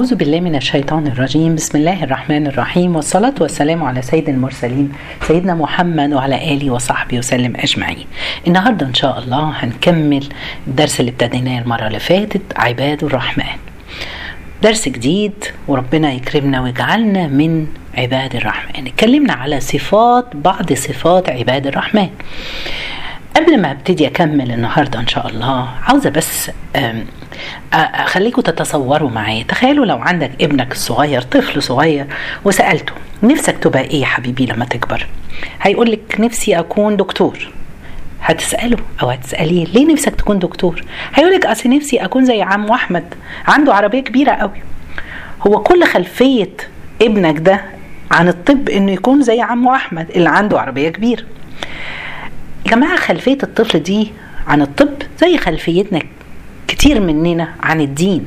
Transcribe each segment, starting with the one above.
أعوذ بالله من الشيطان الرجيم. بسم الله الرحمن الرحيم. والصلاة والسلام على سيد المرسلين سيدنا محمد وعلى آله وصحبه وسلم أجمعين. النهاردة إن شاء الله هنكمل الدرس اللي ابتديناه المرة اللي فاتت عباد الرحمن. درس جديد وربنا يكرمنا ويجعلنا من عباد الرحمن. اتكلمنا على صفات بعض صفات عباد الرحمن. قبل ما أبتدي أكمل النهارده إن شاء الله عاوزه بس اخليكم تتصوروا معايا. تخيلوا لو عندك ابنك الصغير طفل صغير وسألته نفسك تبقى إيه يا حبيبي لما تكبر؟ هيقول لك نفسي أكون دكتور. هتسأله أو هتسأليه ليه نفسك تكون دكتور؟ هيقول لك أصل نفسي أكون زي عمو أحمد عنده عربية كبيرة قوي. هو كل خلفية ابنك ده عن الطب إنه يكون زي عمو أحمد اللي عنده عربية كبيرة. يا جماعة خلفية الطفل دي عن الطب زي خلفيتنا كتير مننا عن الدين.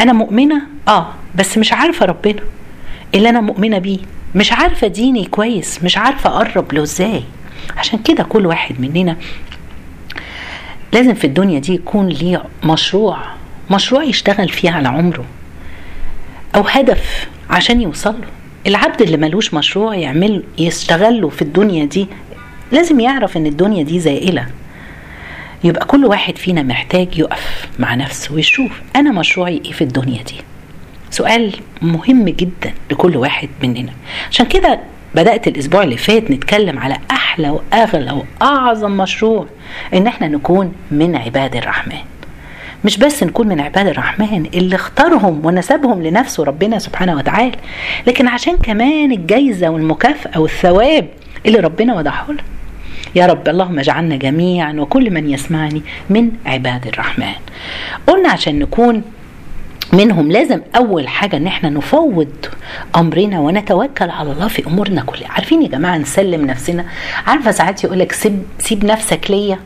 أنا مؤمنة؟ آه بس مش عارفة ربنا اللي أنا مؤمنة بيه. مش عارفة ديني كويس مش عارفة أقرب له إزاي. عشان كده كل واحد مننا لازم في الدنيا دي يكون ليه مشروع مشروع يشتغل فيه على عمره أو هدف عشان يوصل له. العبد اللي ملوش مشروع يعمل يشتغل له في الدنيا دي لازم يعرف إن الدنيا دي زائلة. يبقى كل واحد فينا محتاج يقف مع نفسه ويشوف أنا مشروعي إيه في الدنيا دي. سؤال مهم جدا لكل واحد مننا. عشان كده بدأت الأسبوع اللي فات نتكلم على أحلى وأغلى وأعظم مشروع إن إحنا نكون من عباد الرحمن. مش بس نكون من عباد الرحمن اللي اختارهم ونسبهم لنفسه ربنا سبحانه وتعالى لكن عشان كمان الجايزة والمكافأة والثواب اللي ربنا وضعه لنا. يا رب اللهم اجعلنا جميعا وكل من يسمعني من عباد الرحمن. قلنا عشان نكون منهم لازم أول حاجة إن إحنا نفوض أمرنا ونتوكل على الله في أمورنا كلها. عارفين يا جماعة نسلم نفسنا؟ عارفة ساعات يقول لك سيب سيب نفسك ليا؟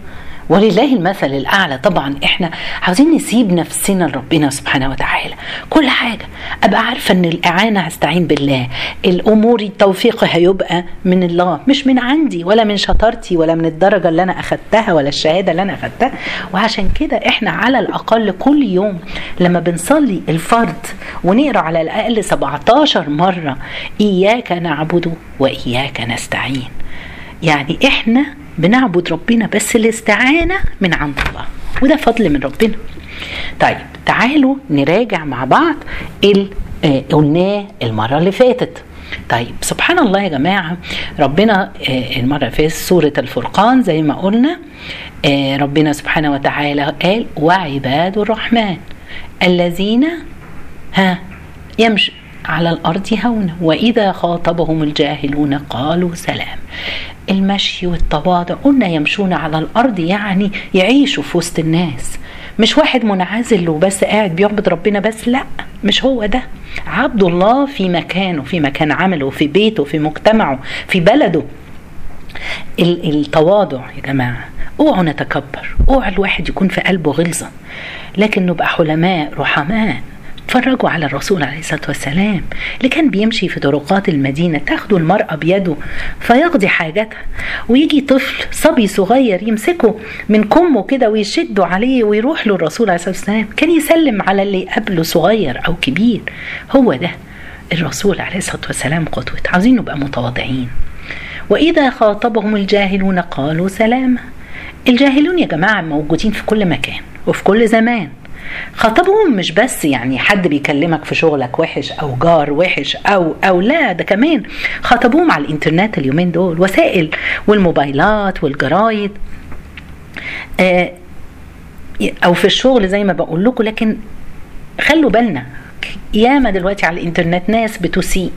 ولله المثل الأعلى. طبعا إحنا عاوزين نسيب نفسنا لربنا سبحانه وتعالى. كل حاجة. أبقى عارفة إن الإعانة هستعين بالله. الأمور التوفيق هيبقى من الله. مش من عندي ولا من شطارتي ولا من الدرجة اللي أنا أخدتها ولا الشهادة اللي أنا أخدتها. وعشان كده إحنا على الأقل كل يوم لما بنصلي الفرض ونقرأ على الأقل 17 مرة إياك نعبد وإياك نستعين. يعني إحنا بنعبد ربنا بس الاستعانة من عند الله. وده فضل من ربنا. طيب تعالوا نراجع مع بعض اللي قلناه المرة اللي فاتت. طيب سبحان الله يا جماعة ربنا المرة اللي فاتت سورة الفرقان زي ما قلنا ربنا سبحانه وتعالى قال وعباد الرحمن الذين ها يمشي على الأرض هونا وإذا خاطبهم الجاهلون قالوا سلام. المشي والتواضع قلنا يمشون على الأرض يعني يعيشوا في وسط الناس. مش واحد منعزل وبس قاعد بيعبد ربنا بس لا مش هو ده. عبد الله في مكانه في مكان عمله في بيته في مجتمعه في بلده. التواضع يا جماعة اوعوا نتكبر اوعى الواحد يكون في قلبه غلظة. لكن نبقى حلماء رحماء. اتفرجوا على الرسول عليه الصلاة والسلام اللي كان بيمشي في طرقات المدينة تاخده المرأة بيده فيقضي حاجتها ويجي طفل صبي صغير يمسكه من كمه كده ويشده عليه ويروح له الرسول عليه الصلاة والسلام. كان يسلم على اللي قبله صغير أو كبير. هو ده الرسول عليه الصلاة والسلام قدوة. عاوزين نبقى متواضعين. وإذا خاطبهم الجاهلون قالوا سلاما. الجاهلون يا جماعة موجودين في كل مكان وفي كل زمان. خاطبهم مش بس يعني حد بيكلمك في شغلك وحش أو جار وحش أو أو لا ده كمان خاطبوهم على الإنترنت اليومين دول وسائل والموبايلات والجرايد آه أو في الشغل زي ما بقول لكم لكن خلوا بالنا ياما دلوقتي على الإنترنت ناس بتسيء.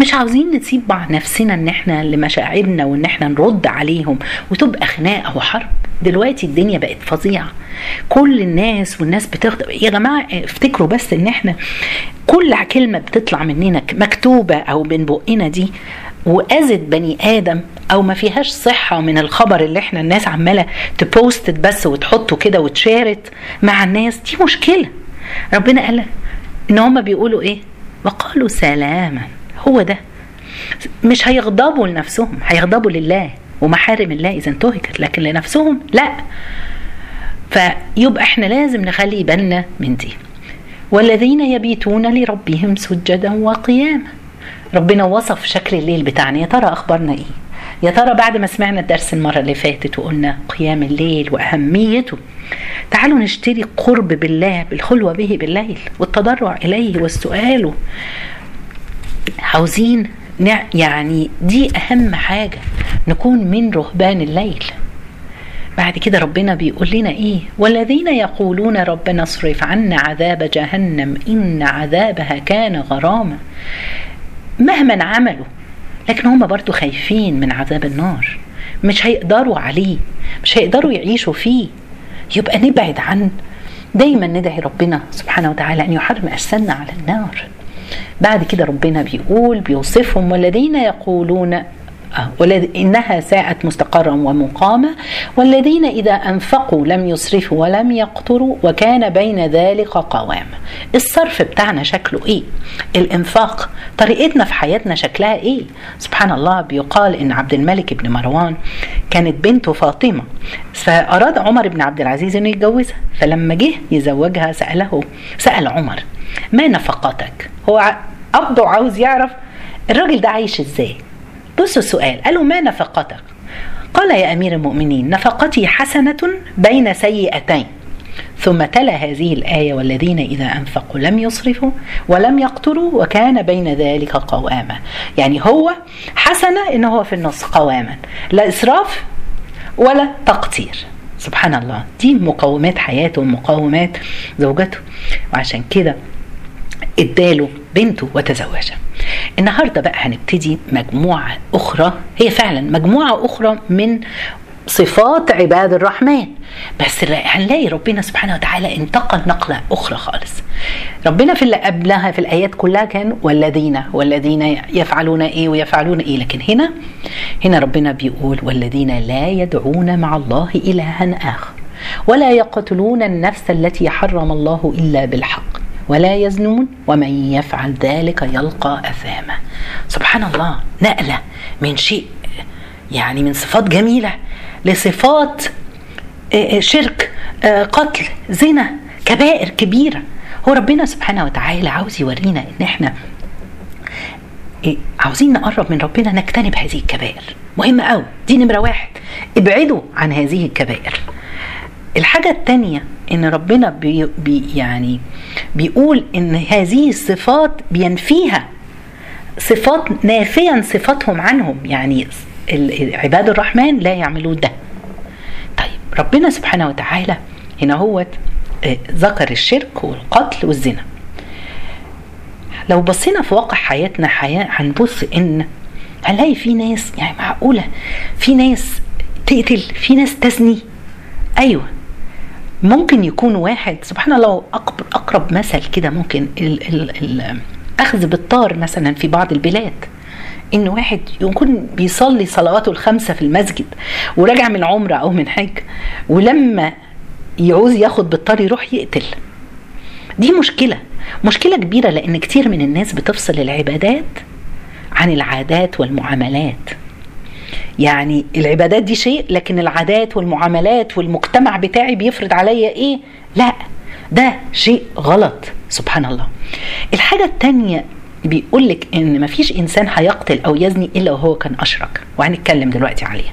مش عاوزين نسيب بعض نفسنا إن إحنا لمشاعرنا وإن إحنا نرد عليهم وتبقى خناقة وحرب دلوقتي الدنيا بقت فظيعة. كل الناس والناس بتخطب يا جماعة افتكروا بس إن إحنا كل كلمة بتطلع مننا مكتوبة أو من بقنا دي وأذت بني آدم أو ما فيهاش صحة من الخبر اللي إحنا الناس عمالة تبوستت بس وتحطه كده وتشارت مع الناس دي مشكلة. ربنا قال إن هم بيقولوا إيه؟ وقالوا سلاما. هو ده. مش هيغضبوا لنفسهم هيغضبوا لله ومحارم الله إذا انتهكت لكن لنفسهم لا. فيبقى إحنا لازم نخلي بالنا من دي. والذين يبيتون لربهم سجدا وقياما. ربنا وصف شكل الليل بتاعنا. يا ترى أخبارنا إيه؟ يا ترى بعد ما سمعنا الدرس المرة اللي فاتت وقلنا قيام الليل وأهميته تعالوا نشتري قرب بالله بالخلوة به بالليل والتضرع إليه والسؤال عاوزين يعني دي أهم حاجة نكون من رهبان الليل. بعد كده ربنا بيقول لنا إيه؟ والذين يقولون ربنا اصرف عنا عذاب جهنم إن عذابها كان غراما. مهما عملوا لكن هم برضو خايفين من عذاب النار. مش هيقدروا عليه مش هيقدروا يعيشوا فيه. يبقى نبعد عن دايما ندعي ربنا سبحانه وتعالى أن يحرم اجسادنا على النار. بعد كده ربنا بيقول بيوصفهم والذين يقولون إنها ساءت مستقرا ومقاما والذين إذا أنفقوا لم يسرفوا ولم يقتروا وكان بين ذلك قواما الصرف بتاعنا شكله إيه؟ الإنفاق. طريقتنا في حياتنا شكلها إيه؟ سبحان الله بيقال إن عبد الملك بن مروان كانت بنته فاطمة فأراد عمر بن عبد العزيز أنه يتجوزها فلما جه يزوجها سأله سأل عمر ما نفقتك هو أبدو عاوز يعرف الراجل ده عايش إزاي؟ بصوا السؤال قالوا ما نفقتك؟ قال يا أمير المؤمنين نفقتي حسنة بين سيئتين. ثم تلا هذه الآية والذين إذا أنفقوا لم يصرفوا ولم يقتروا وكان بين ذلك قواما. يعني هو حسنة إن هو في النص قواما لا إسراف ولا تقتير. سبحان الله دي مقومات حياته ومقومات زوجته. وعشان كده اداله بنته وتزوجها. النهارده بقى هنبتدي مجموعة أخرى هي فعلا مجموعة أخرى من صفات عباد الرحمن. بس هنلاقي ربنا سبحانه وتعالى انتقل نقلة أخرى خالص. ربنا في اللي قبلها في الآيات كلها كان والذين والذين يفعلون إيه ويفعلون إيه. لكن هنا هنا ربنا بيقول والذين لا يدعون مع الله إلها آخر. ولا يقتلون النفس التي حرم الله إلا بالحق. ولا يزنون ومن يفعل ذلك يلقى أثاما. سبحان الله نقلة من شيء يعني من صفات جميلة لصفات آه، آه، شرك آه، قتل زنا كبائر كبيرة. هو ربنا سبحانه وتعالى عاوز يورينا إن إحنا عاوزين نقرب من ربنا نجتنب هذه الكبائر. مهمة قوي دي نمرة واحد. ابعدوا عن هذه الكبائر. الحاجة التانية إن ربنا بي بي يعني بيقول إن هذه الصفات بينفيها. صفات نافيا صفاتهم عنهم. يعني عباد الرحمن لا يعملون ده. طيب ربنا سبحانه وتعالى هنا هو آه، ذكر الشرك والقتل والزنا. لو بصينا في واقع حياتنا حياة هنبص إن هنلاقي في ناس يعني معقولة في ناس تقتل في ناس تزني. أيوه. ممكن يكون واحد سبحان الله أقرب مثل كده ممكن الاخذ بالطار مثلا في بعض البلاد. إن واحد يكون بيصلي صلواته الخمسة في المسجد وراجع من عمرة أو من حج ولما يعوز ياخد بالطار يروح يقتل. دي مشكلة. مشكلة كبيرة لأن كتير من الناس بتفصل العبادات عن العادات والمعاملات. يعني العبادات دي شيء لكن العادات والمعاملات والمجتمع بتاعي بيفرض عليا إيه؟ لا ده شيء غلط. سبحان الله. الحاجة التانية بيقول لك إن مفيش إنسان هيقتل أو يزني إلا وهو كان أشرك. وهنتكلم دلوقتي عليها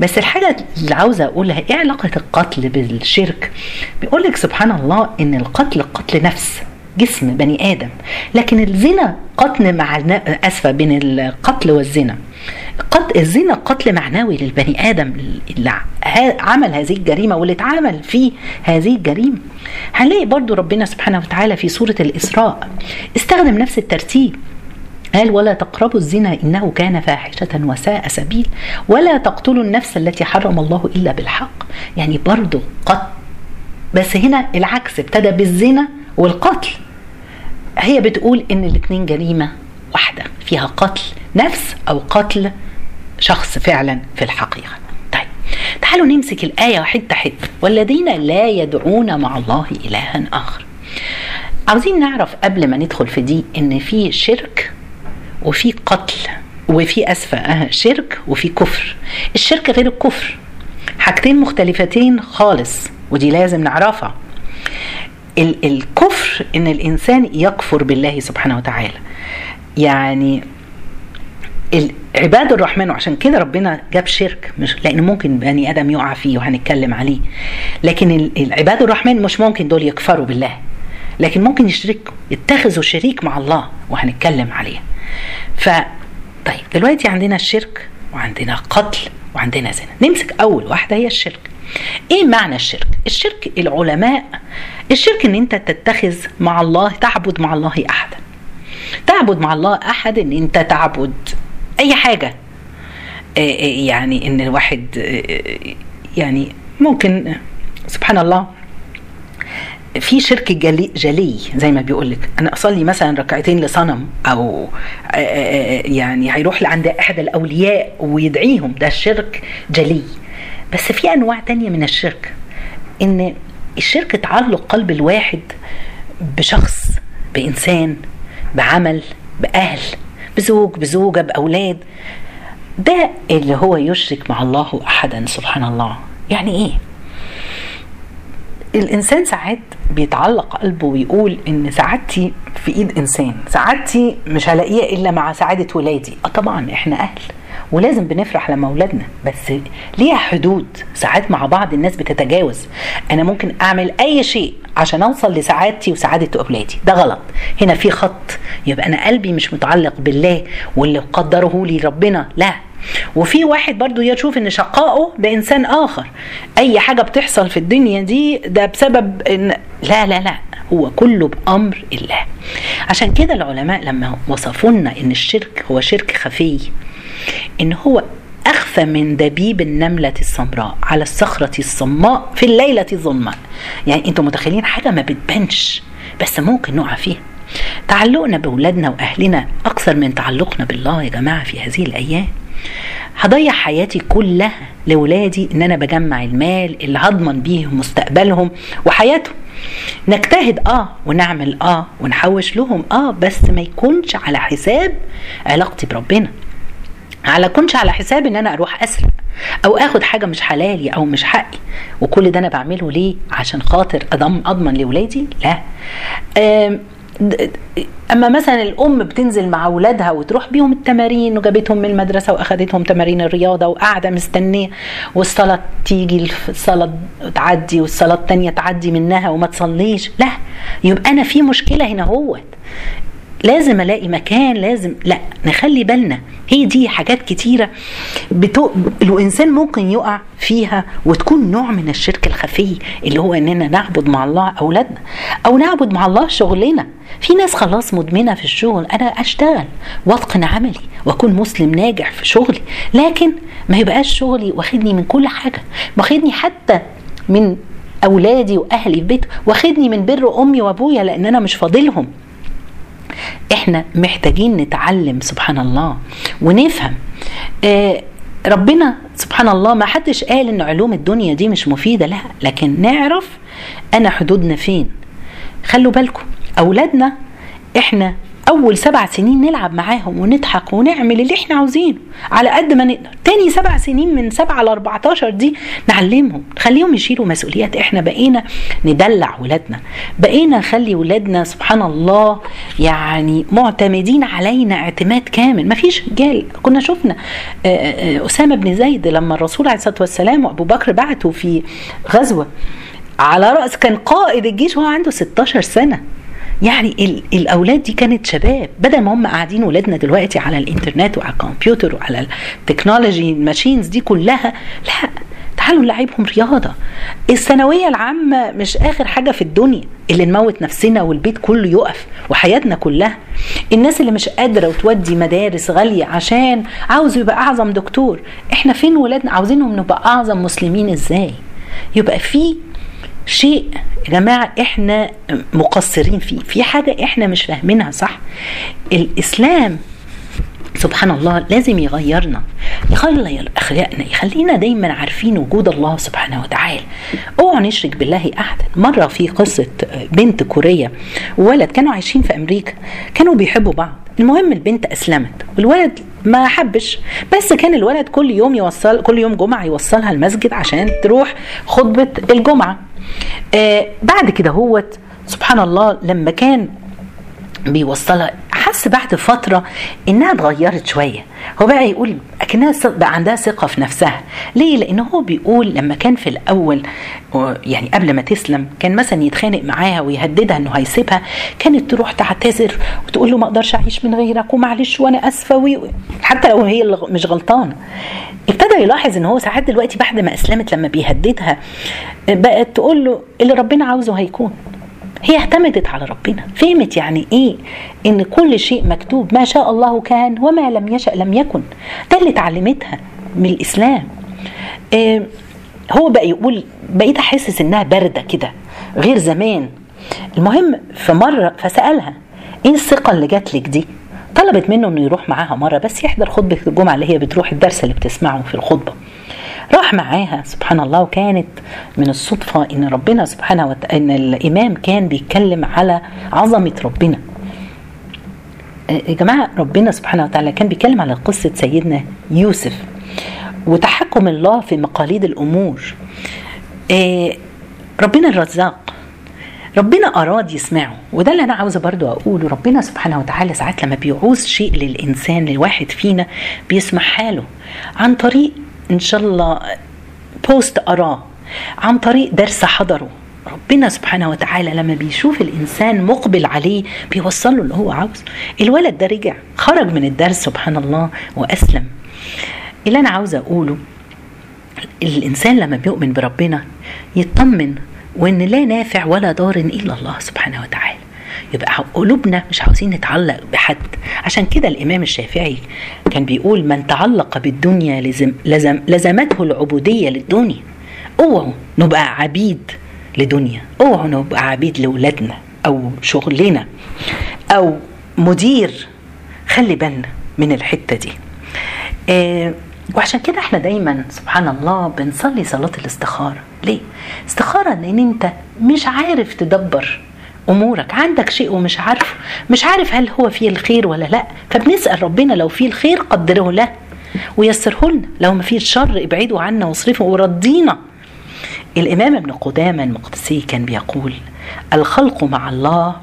بس الحاجة اللي عاوزة أقولها إيه علاقة القتل بالشرك؟ بيقول لك سبحان الله إن القتل قتل نفس جسم بني آدم. لكن الزنا قتل مع أسفة بين القتل والزنا. قد الزنا قتل معنوي للبني آدم اللي عمل هذه الجريمة واللي اتعامل في هذه الجريمة. هنلاقي برضو ربنا سبحانه وتعالى في سورة الإسراء. استخدم نفس الترتيب. قال ولا تقربوا الزنا إنه كان فاحشة وساء سبيل. ولا تقتلوا النفس التي حرم الله إلا بالحق. يعني برضو قتل. بس هنا العكس ابتدى بالزنا والقتل. هي بتقول إن الاثنين جريمة واحدة فيها قتل نفس أو قتل شخص فعلا في الحقيقة. طيب تعالوا نمسك الآية حتة حتة. والذين لا يدعون مع الله الها آخر. عاوزين نعرف قبل ما ندخل في دي إن في شرك وفي قتل وفي أسفة. شرك وفي كفر. الشرك غير الكفر. حاجتين مختلفتين خالص ودي لازم نعرفها. الكفر إن الإنسان يكفر بالله سبحانه وتعالى. يعني عباد الرحمن وعشان كده ربنا جاب شرك مش لأن ممكن بني آدم يقع فيه وهنتكلم عليه. لكن العباد الرحمن مش ممكن دول يكفروا بالله. لكن ممكن يشركوا يتخذوا شريك مع الله وهنتكلم عليه. ف طيب دلوقتي عندنا الشرك وعندنا قتل وعندنا زنا. نمسك أول واحدة هي الشرك. إيه معنى الشرك؟ الشرك العلماء الشرك إن أنت تتخذ مع الله تعبد مع الله احدا. تعبد مع الله احد إن أنت تعبد أي حاجة. يعني إن الواحد يعني ممكن سبحان الله في شرك جلي, جلي زي ما بيقول لك. أنا أصلي مثلا ركعتين لصنم أو يعني هيروح لعند أحد الأولياء ويدعيهم. ده الشرك جلي. بس في أنواع تانية من الشرك. إن الشرك تعلق قلب الواحد بشخص بإنسان بعمل بأهل. بزوج بزوجة بأولاد. ده اللي هو يشرك مع الله احدا سبحان الله يعني إيه؟ الإنسان ساعات بيتعلق قلبه ويقول إن سعادتي في إيد إنسان. سعادتي مش هلاقيها إلا مع سعادة ولادي. آه طبعا إحنا أهل. ولازم بنفرح لما اولادنا بس ليها حدود. ساعات مع بعض الناس بتتجاوز. أنا ممكن أعمل أي شيء عشان أوصل لسعادتي وسعادة أولادي. ده غلط. هنا في خط. يبقى أنا قلبي مش متعلق بالله واللي قدره لي ربنا. لا. وفي واحد برضو يشوف إن شقائه بإنسان آخر. أي حاجة بتحصل في الدنيا دي ده بسبب إن لا لا لا. هو كله بأمر الله. عشان كده العلماء لما وصفوا لنا إن الشرك هو شرك خفي إن هو أخفى من دبيب النملة السمراء على الصخرة الصماء في الليلة الظلماء يعني أنتوا متخيلين حاجة ما بتبانش بس ممكن نقع فيها. تعلقنا بأولادنا وأهلنا أكثر من تعلقنا بالله يا جماعة في هذه الأيام. هضيع حياتي كلها لولادي إن أنا بجمع المال اللي هضمن بيه مستقبلهم وحياتهم. نجتهد آه ونعمل آه ونحوش لهم آه بس ما يكونش على حساب علاقتي بربنا. على كونش على حساب إن أنا أروح أسرق أو آخد حاجة مش حلالي أو مش حقي. وكل ده أنا بعمله ليه؟ عشان خاطر اضمن أضمن لاولادي لا. أما مثلا الأم بتنزل مع أولادها وتروح بيهم التمارين وجابتهم من المدرسة وأخدتهم تمارين الرياضة وقاعدة مستنية والصلاة تيجي الصلاة تعدي والصلاة التانية تعدي منها وما تصليش. لا. يبقى أنا في مشكلة هنا هوت. لازم ألاقي مكان لازم لا نخلي بالنا. هي دي حاجات كتيرة بتو... الإنسان ممكن يقع فيها وتكون نوع من الشرك الخفي اللي هو إننا نعبد مع الله أولادنا أو نعبد مع الله شغلنا. في ناس خلاص مدمنة في الشغل أنا أشتغل وأتقن عملي وأكون مسلم ناجح في شغلي لكن ما يبقاش شغلي واخدني من كل حاجة. واخدني حتى من أولادي وأهلي في بيت واخدني من بر أمي وأبويا لأن أنا مش فاضلهم. إحنا محتاجين نتعلم سبحان الله ونفهم. آه ربنا سبحان الله ما حدش قال إن علوم الدنيا دي مش مفيدة لا. لكن نعرف أنا حدودنا فين. خلوا بالكم أولادنا إحنا أول سبع سنين نلعب معاهم ونضحك ونعمل اللي إحنا عاوزينه. على قد ما نقدر تاني سبع سنين من سبعة ل 14 دي نعلمهم. نخليهم يشيلوا مسؤوليات. إحنا بقينا ندلع ولادنا. بقينا نخلي ولادنا سبحان الله يعني معتمدين علينا اعتماد كامل. ما فيش رجال كنا شفنا أسامة بن زيد لما الرسول عليه الصلاة والسلام وأبو بكر بعتوا في غزوة على رأس كان قائد الجيش وهو عنده 16 سنة. يعني الأولاد دي كانت شباب. بدل ما هم قاعدين ولادنا دلوقتي على الإنترنت وعلى الكمبيوتر وعلى ال technology ال machines دي كلها لا تعالوا نلعبهم رياضة. الثانوية العامة مش آخر حاجة في الدنيا اللي نموت نفسنا والبيت كله يقف وحياتنا كلها. الناس اللي مش قادرة وتودي مدارس غالية عشان عاوز يبقى أعظم دكتور إحنا فين ولادنا؟ عاوزينهم نبقى أعظم مسلمين إزاي؟ يبقى في شيء. يا جماعة إحنا مقصرين فيه. في حاجة إحنا مش فاهمينها صح؟ الإسلام سبحان الله لازم يغيرنا. يغير أخلاقنا يخلينا دايما عارفين وجود الله سبحانه وتعالى. اوعوا نشرك بالله احدا. مرة في قصة بنت كورية وولد كانوا عايشين في أمريكا كانوا بيحبوا بعض. المهم البنت أسلمت. والولد ما حبش. بس كان الولد كل يوم يوصل كل يوم جمعة يوصلها المسجد عشان تروح خطبة الجمعة. آه بعد كده هوت سبحان الله لما كان بيوصلها حس بعد فترة إنها اتغيرت شوية هو بقى يقول أكنها بقى عندها ثقة في نفسها ليه؟ لأن هو بيقول لما كان في الأول يعني قبل ما تسلم كان مثلا يتخانق معاها ويهددها إنه هيسيبها كانت تروح تعتذر وتقول له ما أقدرش أعيش من غيرك ومعلش وأنا آسفة. حتى لو هي مش غلطانة ابتدى يلاحظ إن هو ساعات دلوقتي بعد ما أسلمت لما بيهددها بقت تقول له اللي ربنا عاوزه هيكون هي اعتمدت على ربنا. فهمت يعني إيه؟ إن كل شيء مكتوب ما شاء الله كان وما لم يشأ لم يكن. ده اللي اتعلمتها من الإسلام. إيه هو بقى يقول بقيت احسس إنها باردة كده غير زمان. المهم في مرة فسألها إيه الثقة اللي جات لك دي؟ طلبت منه إنه يروح معاها مرة بس يحضر خطبة الجمعة اللي هي بتروح الدرس اللي بتسمعه في الخطبة. راح معاها سبحان الله وكانت من الصدفة إن ربنا سبحانه وتعالى إن الإمام كان بيتكلم على عظمة ربنا. يا جماعة ربنا سبحانه وتعالى كان بيتكلم على قصة سيدنا يوسف وتحكم الله في مقاليد الأمور. ربنا الرزاق ربنا أراد يسمعه وده اللي أنا عاوزة برضو أقوله. ربنا سبحانه وتعالى ساعات لما بيعوز شيء للإنسان للواحد فينا بيسمح حاله عن طريق إن شاء الله بوست اراه عن طريق درس حضره. ربنا سبحانه وتعالى لما بيشوف الإنسان مقبل عليه بيوصل له اللي هو عاوزه. الولد ده رجع خرج من الدرس سبحان الله وأسلم. اللي أنا عاوزه أقوله الإنسان لما بيؤمن بربنا يطمن وإن لا نافع ولا ضار إلا الله سبحانه وتعالى. يبقى قلوبنا مش عاوزين نتعلق بحد. عشان كده الإمام الشافعي كان بيقول من تعلق بالدنيا لزم لزم لزمته العبودية للدنيا اوعوا نبقى عبيد لدنيا اوعوا نبقى عبيد لاولادنا أو شغلنا أو مدير. خلي بالنا من الحتة دي. آه وعشان كده إحنا دايما سبحان الله بنصلي صلاة الاستخارة. ليه؟ استخارة لأن أنت مش عارف تدبر أمورك. عندك شيء ومش عارفه مش عارف هل هو فيه الخير ولا لا. فبنسأل ربنا لو فيه الخير قدره له. ويسره لنا لو ما فيه الشر ابعده عنا واصرفه. ورضينا. الإمام ابن قدامة المقدسي كان بيقول الخلق مع الله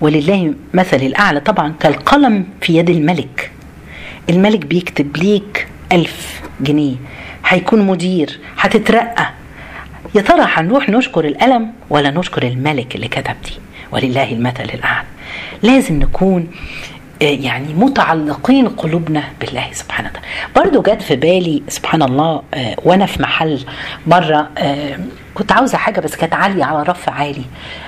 ولله مثل الأعلى. طبعا كالقلم في يد الملك. الملك بيكتب ليك ألف جنيه. هيكون مدير. هتترقى. يا ترى هنروح نشكر القلم ولا نشكر الملك اللي كتب دي ولله المثل الأعلى. لازم نكون يعني متعلقين قلوبنا بالله سبحانه وتعالى. برضو جت في بالي سبحان الله وأنا في محل مرة كنت عاوزة حاجة بس كانت عالية على رف عالي.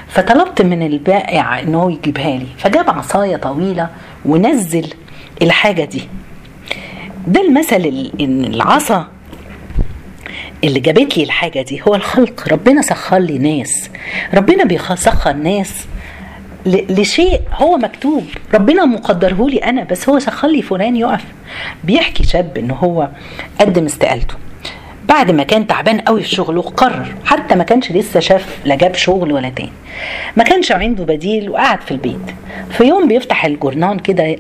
فطلبت من البائع إن هو يجيبها لي. فجاب عصاية طويلة ونزل الحاجة دي. ده المثل إن العصا اللي جابت لي الحاجة دي هو الخلق. ربنا سخر لي ناس. ربنا بيسخر ناس لشيء هو مكتوب. ربنا مقدره لي أنا بس هو سخر لي فلان يقف بيحكي شاب إن هو قدم استقالته. بعد ما كان تعبان قوي في شغله قرر حتى ما كانش لسه شاف لا جاب شغل ولا تاني. ما كانش عنده بديل وقعد في البيت. في يوم بيفتح الجورنان كده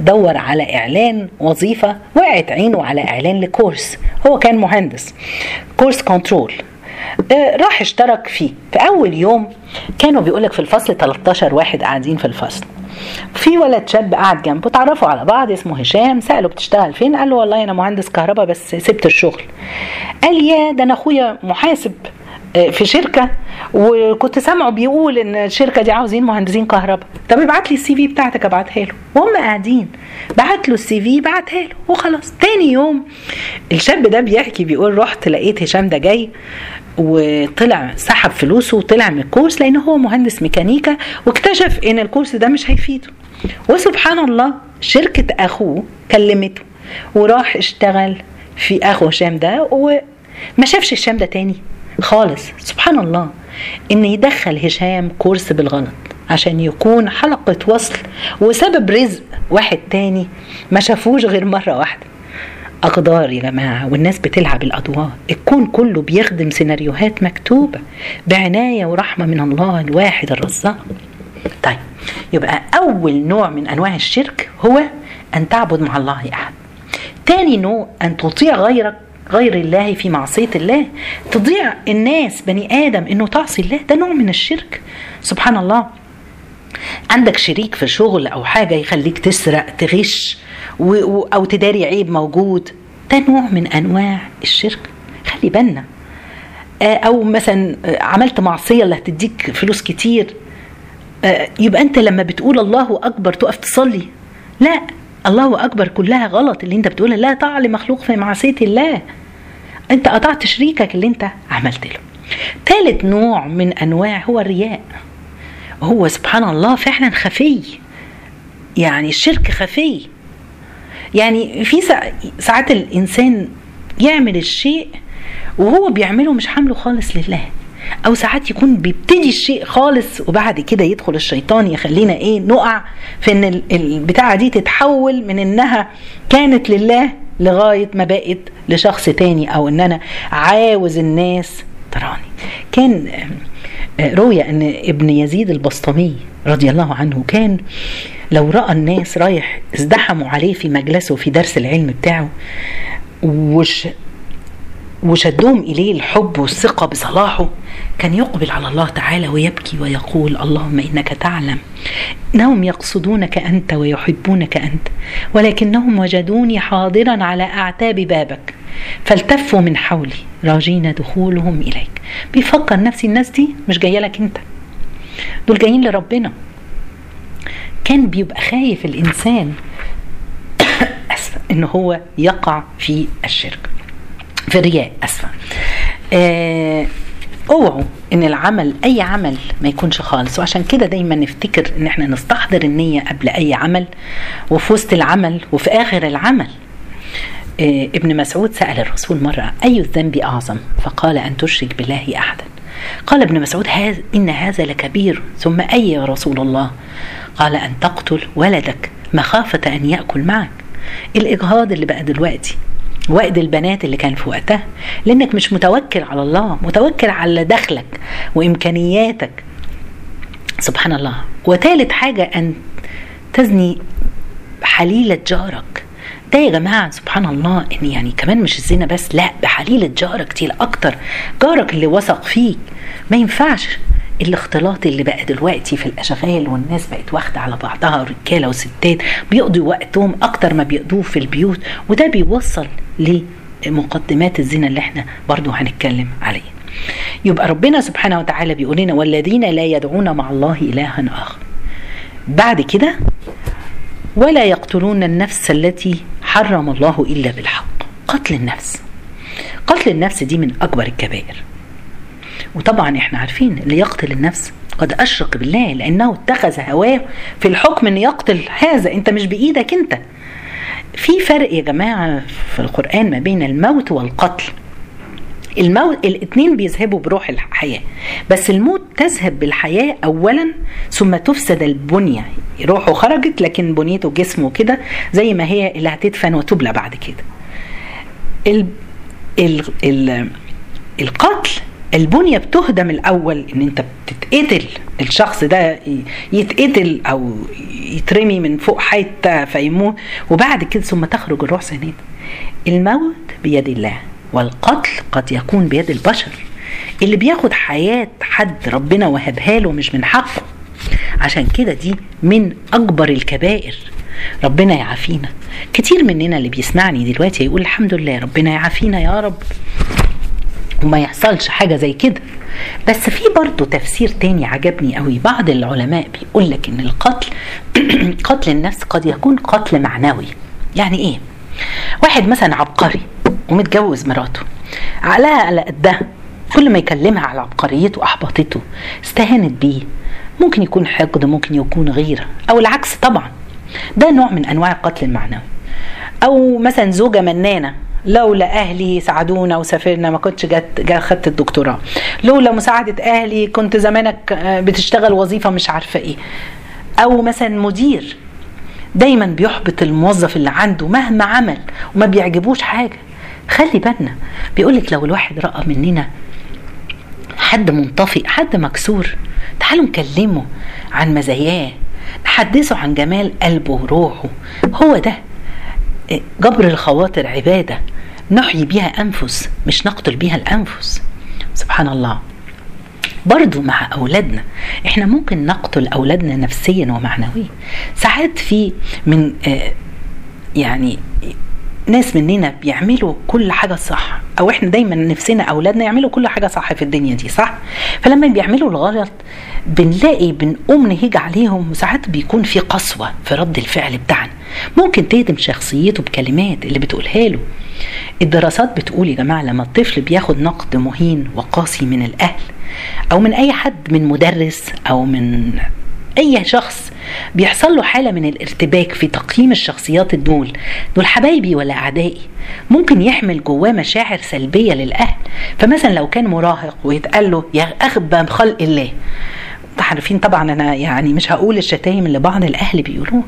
دور على إعلان وظيفة وقعت عينه على إعلان لكورس. هو كان مهندس. كورس كنترول. راح اشترك فيه. في أول يوم كانوا بيقولك في الفصل 13 واحد قاعدين في الفصل. في ولد شاب قاعد جنبه اتعرفوا على بعض اسمه هشام. سأله بتشتغل فين؟ قال له والله أنا مهندس كهرباء بس سبت الشغل. قال يا ده أنا أخويا محاسب. في شركة وكنت سامعه بيقول إن الشركة دي عاوزين مهندسين كهرباء. طب ابعت لي ال CV بتاعتك ابعتها له. وهم قاعدين بعت له ال CV بعتها له وخلاص. تاني يوم الشاب ده بيحكي بيقول رحت لقيت هشام ده جاي وطلع سحب فلوسه وطلع من الكورس لأن هو مهندس ميكانيكا واكتشف إن الكورس ده مش هيفيده. وسبحان الله شركة أخوه كلمته وراح اشتغل في أخو هشام ده وما شافش هشام ده تاني. خالص. سبحان الله. إن يدخل هشام كورس بالغلط عشان يكون حلقة وصل وسبب رزق. واحد تاني ما شافوش غير مرة واحدة. أقدار يا جماعة والناس بتلعب الأدوار. الكون كله بيخدم سيناريوهات مكتوبة بعناية ورحمة من الله الواحد الرزاق. طيب يبقى أول نوع من أنواع الشرك هو أن تعبد مع الله أحد. تاني نوع أن تطيع غيرك غير الله في معصية الله تضيع الناس بني آدم إنه تعصي الله ده نوع من الشرك. سبحان الله عندك شريك في شغل أو حاجة يخليك تسرق تغش أو تداري عيب موجود ده نوع من أنواع الشرك. خلي بالنا. أو مثلا عملت معصية اللي هتديك فلوس كتير. يبقى أنت لما بتقول الله أكبر تقف تصلي. لا. الله أكبر كلها غلط اللي أنت بتقولها. لا طاعة لمخلوق في معصية الله. أنت قطعت شريكك اللي أنت عملت له. ثالث نوع من أنواع هو الرياء. هو سبحان الله فعلا خفي. يعني الشرك خفي. يعني في ساعات الإنسان يعمل الشيء وهو بيعمله مش حامله خالص لله. أو ساعات يكون بيبتدي الشيء خالص وبعد كده يدخل الشيطان يخلينا إيه نقع في إن البتاعة دي تتحول من إنها كانت لله لغاية ما بقت لشخص تاني أو إن أنا عاوز الناس تراني. كان روي إن ابن يزيد البسطمي رضي الله عنه كان لو رأى الناس رايح ازدحموا عليه في مجلسه في درس العلم بتاعه وش وشدهم إليه الحب والثقة بصلاحه كان يقبل على الله تعالى ويبكي ويقول اللهم إنك تعلم إنهم يقصدونك أنت ويحبونك أنت ولكنهم وجدوني حاضرا على أعتاب بابك فالتفوا من حولي راجين دخولهم إليك. بيفكر نفسي الناس دي مش جاية لك أنت. دول جايين لربنا. كان بيبقى خايف الإنسان إن هو يقع في الشرك. في الرياء آسفة. آه اوعوا إن العمل أي عمل ما يكونش خالص. وعشان كده دايما نفتكر إن إحنا نستحضر النية قبل أي عمل. وفي وسط العمل وفي آخر العمل آه ابن مسعود سأل الرسول مرة أي الذنب أعظم؟ فقال أن تشرك بالله احدا. قال ابن مسعود هذا إن هذا لكبير. ثم أي يا رسول الله؟ قال أن تقتل ولدك مخافة أن يأكل معك. الإجهاض اللي بقى دلوقتي وقت البنات اللي كان في وقتها لأنك مش متوكل على الله متوكل على دخلك وإمكانياتك. سبحان الله وثالث حاجة أن تزني حليله جارك. ده يا جماعة سبحان الله إن يعني كمان مش الزنا بس لا بحليلة جارك دي أكتر جارك اللي وثق فيك. ما ينفعش. الاختلاط اللي بقى دلوقتي في الأشغال والناس بقت واخدة على بعضها رجالة وستات بيقضوا وقتهم أكتر ما بيقضوه في البيوت وده بيوصل لمقدمات الزنا اللي إحنا برضو هنتكلم عليه. يبقى ربنا سبحانه وتعالى بيقول لنا والذين لا يدعون مع الله إلها آخر. بعد كده ولا يقتلون النفس التي حرم الله إلا بالحق. قتل النفس. قتل النفس دي من أكبر الكبائر. وطبعا إحنا عارفين اللي يقتل النفس قد أشرك بالله لأنه اتخذ هواه في الحكم ان يقتل هذا. أنت مش بإيدك أنت. في فرق يا جماعة في القرآن ما بين الموت والقتل. الموت الاثنين بيذهبوا بروح الحياة. بس الموت تذهب بالحياة اولا ثم تفسد البنية. روحه خرجت لكن بنيته جسمه كده زي ما هي اللي هتدفن وتبلى بعد كده. ال ال ال القتل البنية بتهدم الأول إن أنت بتتقتل الشخص ده يتقتل أو يترمي من فوق حتة فيموت وبعد كده ثم تخرج الروح ثانية الموت بيد الله والقتل قد يكون بيد البشر. اللي بياخد حياة حد ربنا وهبها له مش من حقه. عشان كده دي من أكبر الكبائر. ربنا يعافينا. كتير مننا اللي بيسمعني دلوقتي يقول الحمد لله ربنا يعافينا يا رب. وما يحصلش حاجة زي كده. بس في برضه تفسير تاني عجبني قوي. بعض العلماء بيقول لك إن القتل قتل النفس قد يكون قتل معنوي. يعني إيه؟ واحد مثلا عبقري ومتجوز مراته. عقلها على قدها. كل ما يكلمها على عبقريته أحبطته استهانت بيه. ممكن يكون حقد ممكن يكون غيرة. أو العكس طبعا. ده نوع من أنواع القتل المعنوي. أو مثلا زوجة منانة. لولا أهلي ساعدونا وسافرنا ما كنتش جت خدت الدكتوراه. لولا مساعدة أهلي كنت زمانك بتشتغل وظيفة مش عارفة إيه. أو مثلا مدير دايما بيحبط الموظف اللي عنده مهما عمل وما بيعجبوش حاجة. خلي بالنا بيقولك لو الواحد رأى مننا حد منطفئ حد مكسور تعالوا نكلمه عن مزاياه نحدثه عن جمال قلبه وروحه. هو ده جبر الخواطر عبادة. نحيي بها أنفس مش نقتل بها الأنفس. سبحان الله. برضو مع أولادنا. إحنا ممكن نقتل أولادنا نفسيا ومعنويا. ساعات في من آه يعني ناس مننا بيعملوا كل حاجة صح أو إحنا دايما نفسنا أولادنا يعملوا كل حاجة صح في الدنيا دي صح؟ فلما بيعملوا الغلط بنلاقي بنقوم نهيج عليهم وساعات بيكون في قسوة في رد الفعل بتاعنا. ممكن تهدم شخصيته بكلمات اللي بتقولها له. الدراسات بتقول يا جماعة لما الطفل بياخد نقد مهين وقاسي من الأهل أو من أي حد من مدرس أو من أي شخص بيحصل له حالة من الارتباك في تقييم الشخصيات دول دول حبايبي ولا أعدائي. ممكن يحمل جواه مشاعر سلبية للأهل. فمثلا لو كان مراهق ويتقال له يا اغبى خلق الله عارفين طبعا أنا يعني مش هقول الشتايم اللي بعض الأهل بيقولوها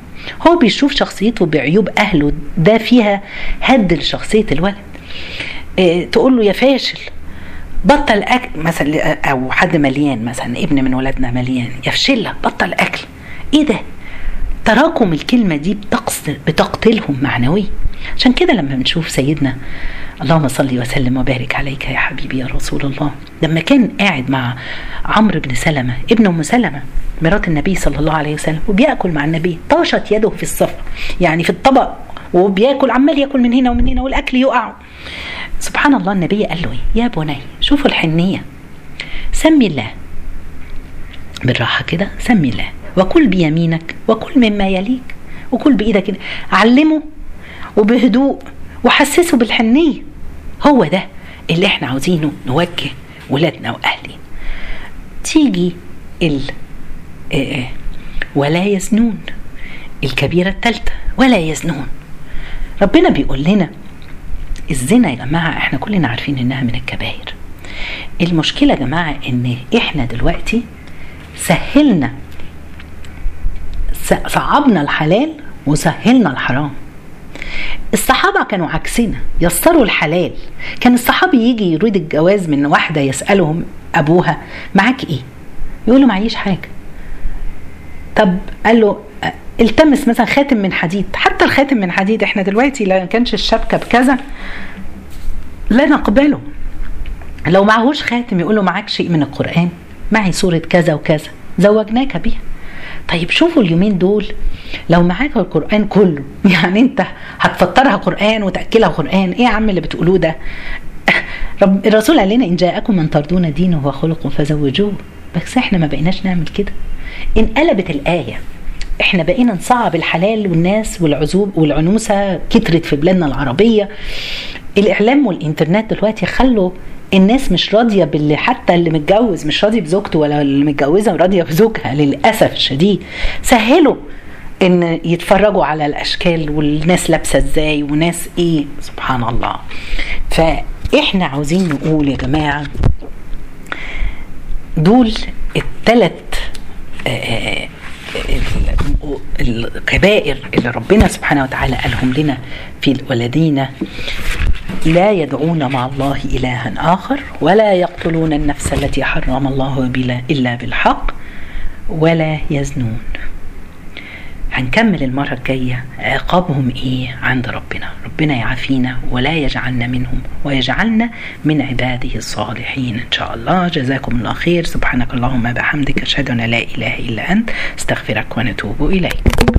هو بيشوف شخصيته بعيوب أهله ده فيها هد لشخصية الولد. إيه تقول له يا فاشل بطل أكل مثلا أو حد مليان مثلا ابن من ولادنا مليان يفشلك بطل أكل. إيه ده؟ تراكم الكلمة دي بتقتلهم معنويا عشان كده لما بنشوف سيدنا اللهم صل وسلم وبارك عليك يا حبيبي يا رسول الله لما كان قاعد مع عمرو بن سلمة ابن أم سلمة مرات النبي صلى الله عليه وسلم وبيأكل مع النبي طاشت يده في الصفر يعني في الطبق وبيأكل عمال يأكل من هنا ومن هنا والأكل يقع. سبحان الله النبي قال له إيه؟ يا بني شوفوا الحنية. سمي الله. بالراحة كده سمي الله. وكل بيمينك وكل مما يليك وكل بإيدك علمه وبهدوء وحسسه بالحنية. هو ده اللي إحنا عاوزينه نوجه ولادنا واهلنا تيجي ال ولا يزنون. الكبيرة الثالثه ولا يزنون. ربنا بيقول لنا الزنا يا جماعة إحنا كلنا عارفين إنها من الكبائر. المشكلة يا جماعة إن إحنا دلوقتي سهلنا صعبنا الحلال وسهلنا الحرام. الصحابة كانوا عكسنا يسروا الحلال. كان الصحابي يجي يريد الجواز من واحدة يسألهم أبوها معاك إيه؟ يقول له معيش حاجة. طب قال له التمس مثلا خاتم من حديد. حتى الخاتم من حديد إحنا دلوقتي لا كانش الشبكة بكذا لا نقبله. لو معهوش خاتم يقول له معاك شيء من القرآن؟ معي سورة كذا وكذا. زوجناك بيها. طيب شوفوا اليومين دول لو معاك القرآن كله يعني انت هتفطرها قرآن وتأكلها قرآن إيه يا عم اللي بتقولوه ده؟ رب الرسول قال لنا إن جاءكم من ترضون دينه وخلقه فزوجوه. بس إحنا ما بقيناش نعمل كده. انقلبت الآية إحنا بقينا نصعب الحلال والناس والعزوب والعنوسة كترت في بلادنا العربية. الإعلام والإنترنت دلوقتي خلوا الناس مش راضية باللي حتى اللي متجوز مش راضي بزوجته ولا اللي متجوزة راضيه بزوجها للأسف الشديد. سهلوا إن يتفرجوا على الأشكال والناس لابسة إزاي وناس إيه. سبحان الله. فإحنا عاوزين نقول يا جماعة دول الثلاث الكبائر اللي ربنا سبحانه وتعالى قالهم لنا في الولدين لا يدعون مع الله إلها آخر ولا يقتلون النفس التي حرم الله إلا بالحق ولا يزنون. هنكمل المرة الجاية عقابهم إيه عند ربنا؟ ربنا يعافينا ولا يجعلنا منهم ويجعلنا من عباده الصالحين. إن شاء الله. جزاكم الله خير. سبحانك اللهم بحمدك أشهد أن لا إله إلا أنت. أستغفرك ونتوب إليك.